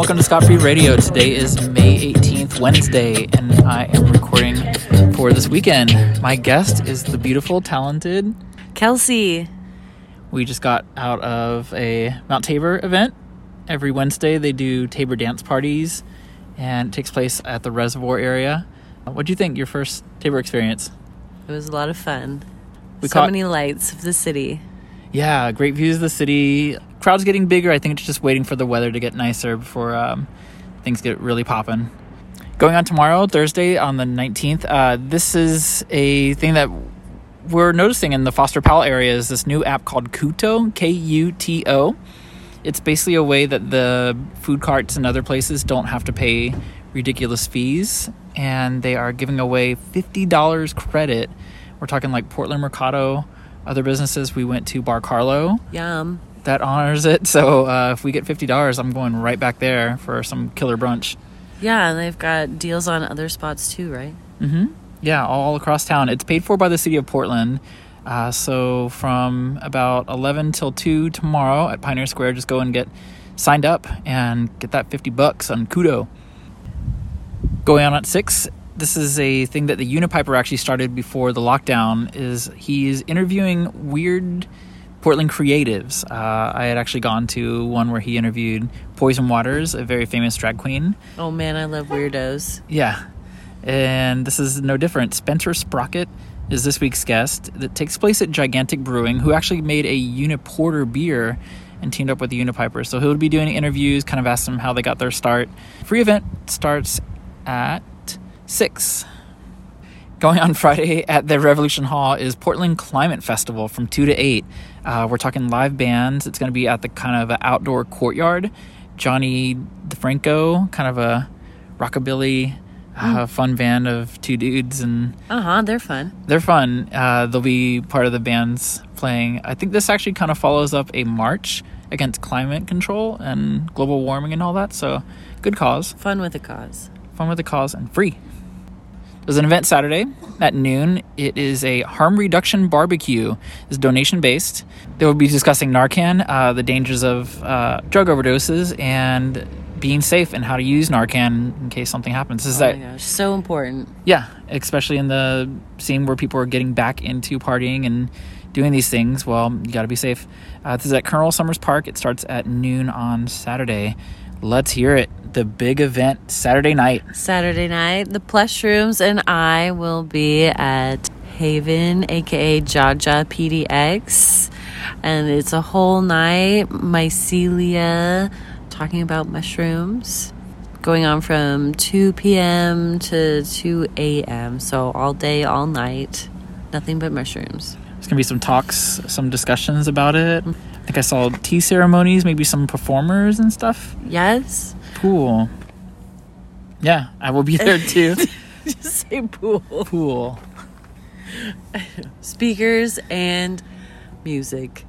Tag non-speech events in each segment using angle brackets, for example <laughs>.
welcome to Scott Free Radio. Today is May 18th, Wednesday, and I am recording for this weekend. My guest is the beautiful, talented Kelsey. We just got out of a Mount Tabor event. Every Wednesday, they do Tabor dance parties, and it takes place at the reservoir area. What do you think? Your first Tabor experience? It was a lot of fun. We so caught- many lights of the city. Yeah, great views of the city. Crowd's getting bigger. I think it's just waiting for the weather to get nicer before um, things get really popping. Going on tomorrow, Thursday, on the 19th, uh, this is a thing that we're noticing in the Foster Powell area is this new app called Kuto, K U T O. It's basically a way that the food carts and other places don't have to pay ridiculous fees, and they are giving away $50 credit. We're talking like Portland Mercado, other businesses. We went to Bar Carlo Yum. That honors it. So uh, if we get $50, I'm going right back there for some killer brunch. Yeah, and they've got deals on other spots too, right? hmm Yeah, all across town. It's paid for by the city of Portland. Uh, so from about 11 till 2 tomorrow at Pioneer Square, just go and get signed up and get that 50 bucks on Kuto. Going on at 6, this is a thing that the Unipiper actually started before the lockdown is he's interviewing weird Portland creatives. Uh, I had actually gone to one where he interviewed Poison Waters, a very famous drag queen. Oh man, I love weirdos. Yeah. And this is no different. Spencer Sprocket is this week's guest that takes place at Gigantic Brewing, who actually made a Uniporter beer and teamed up with the Unipiper. So he'll be doing interviews, kind of ask them how they got their start. Free event starts at 6. Going on <laughs> Friday at the Revolution Hall is Portland Climate Festival from 2 to 8. Uh, we're talking live bands. It's going to be at the kind of outdoor courtyard. Johnny DeFranco, kind of a rockabilly, uh, fun band of two dudes, and Uh huh, they're fun. they're fun. Uh, they'll be part of the bands playing. I think this actually kind of follows up a march against climate control and global warming and all that. So, good cause Fun with a cause. fun with a cause and free. There's an event Saturday at noon. It is a harm reduction barbecue. It's donation based. They will be discussing Narcan, uh, the dangers of uh, drug overdoses, and being safe and how to use Narcan in case something happens. Is Oh that, my gosh, so important. yeah, especially in the scene where people are getting back into partying and doing these things. Well, you got to be safe. Uh, this is at Colonel Summers Park. It starts at noon on Saturday. Let's hear it. The big event Saturday night. Saturday night, the Plush Rooms and I will be at Haven, aka Jaja PDX, and it's a whole night mycelia talking about mushrooms. Going on from 2 p.m. to 2 a.m. So all day, all night, nothing but mushrooms. There's gonna be some talks, some discussions about it. I think I saw tea ceremonies, maybe some performers and stuff. Yes? Pool. Yeah, I will be there <laughs> too. Just say pool. cool. <laughs> Speakers and music.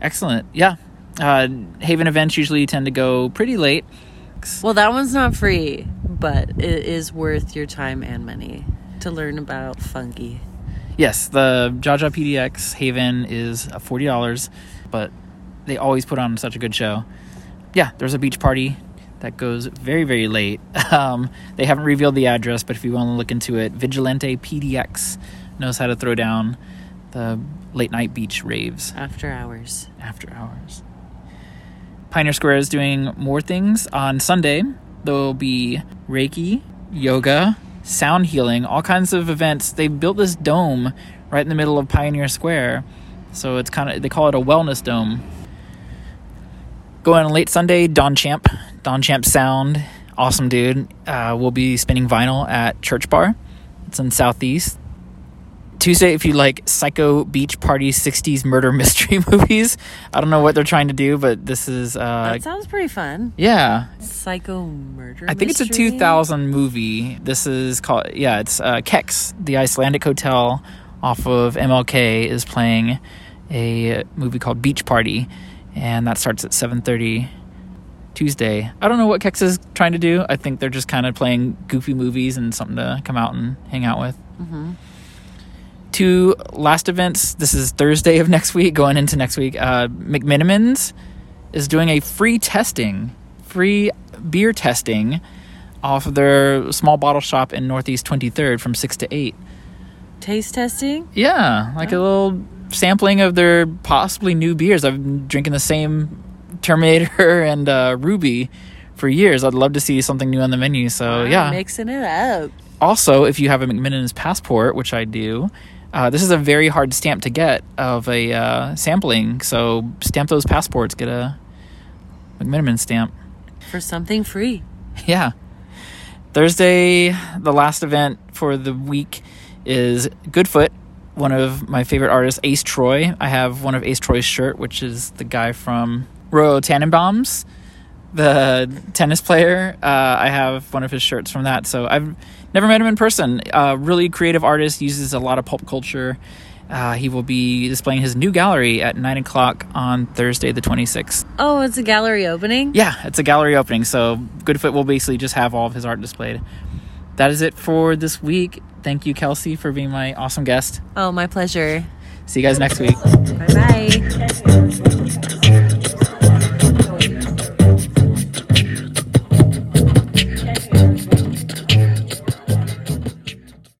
Excellent. Yeah. Uh, Haven events usually tend to go pretty late. Well, that one's not free, but it is worth your time and money to learn about fungi. Yes, the Jaja PDX Haven is uh, forty dollars, but they always put on such a good show. Yeah, there's a beach party that goes very very late. <laughs> Um, they haven't revealed the address, but if you want to look into it, Vigilante PDX knows how to throw down the late night beach raves After hours. after hours. Pioneer Square is doing more things on Sunday. There will be Reiki, yoga, sound healing, all kinds of events. They built this dome right in the middle of Pioneer Square, so it's kind of they call it a wellness dome. Going on late Sunday, Don Champ, Don Champ Sound, awesome dude. Uh, will be spinning vinyl at Church Bar. It's in Southeast. Tuesday, if you like psycho beach party 60s murder <laughs> mystery movies, I don't know what they're trying to do, but this is, uh, that sounds pretty fun. yeah. Psycho murder. I think it's a 2000 movie. This is called, yeah, it's uh, Kex, the Icelandic hotel off of MLK, is playing a movie called Beach Party, and that starts at 7:30 Tuesday. I don't know what Kex is trying to do. I think they're just kind of playing goofy movies and something to come out and hang out with. Mhm. Two last events. This is Thursday of next week, going into next week. Uh, McMenamins is doing a free testing free beer testing off of their small bottle shop in Northeast 23rd from 6 to 8. Taste testing? Yeah, like a little sampling of their possibly new beers. I've been drinking the same Terminator <laughs> and uh, Ruby for years. I'd love to see something new on the menu. So, yeah. Mixing it up. Also, if you have a McMenamin's passport, which I do, uh, this is a very hard stamp to get of a uh, sampling. So, stamp those passports, get a McMenamin stamp. For something free. Yeah. Thursday, the last event for the week is Goodfoot, one of my favorite artists, Ace Troy. I have one of Ace Troy's shirt, which is the guy from Royal Tenenbaums, the tennis player. Uh, I have one of his shirts from that. So I've never met him in person. Uh, really creative artist, uses a lot of pulp culture. Uh, he will be displaying his new gallery at 9 o'clock on Thursday, the 26th. Oh, it's a gallery opening? Yeah, it's a gallery opening. So Goodfoot will basically just have all of his art displayed. That is it for this week. Thank you, Kelsey, for being my awesome guest. Oh, my pleasure. See you guys next week. Bye bye.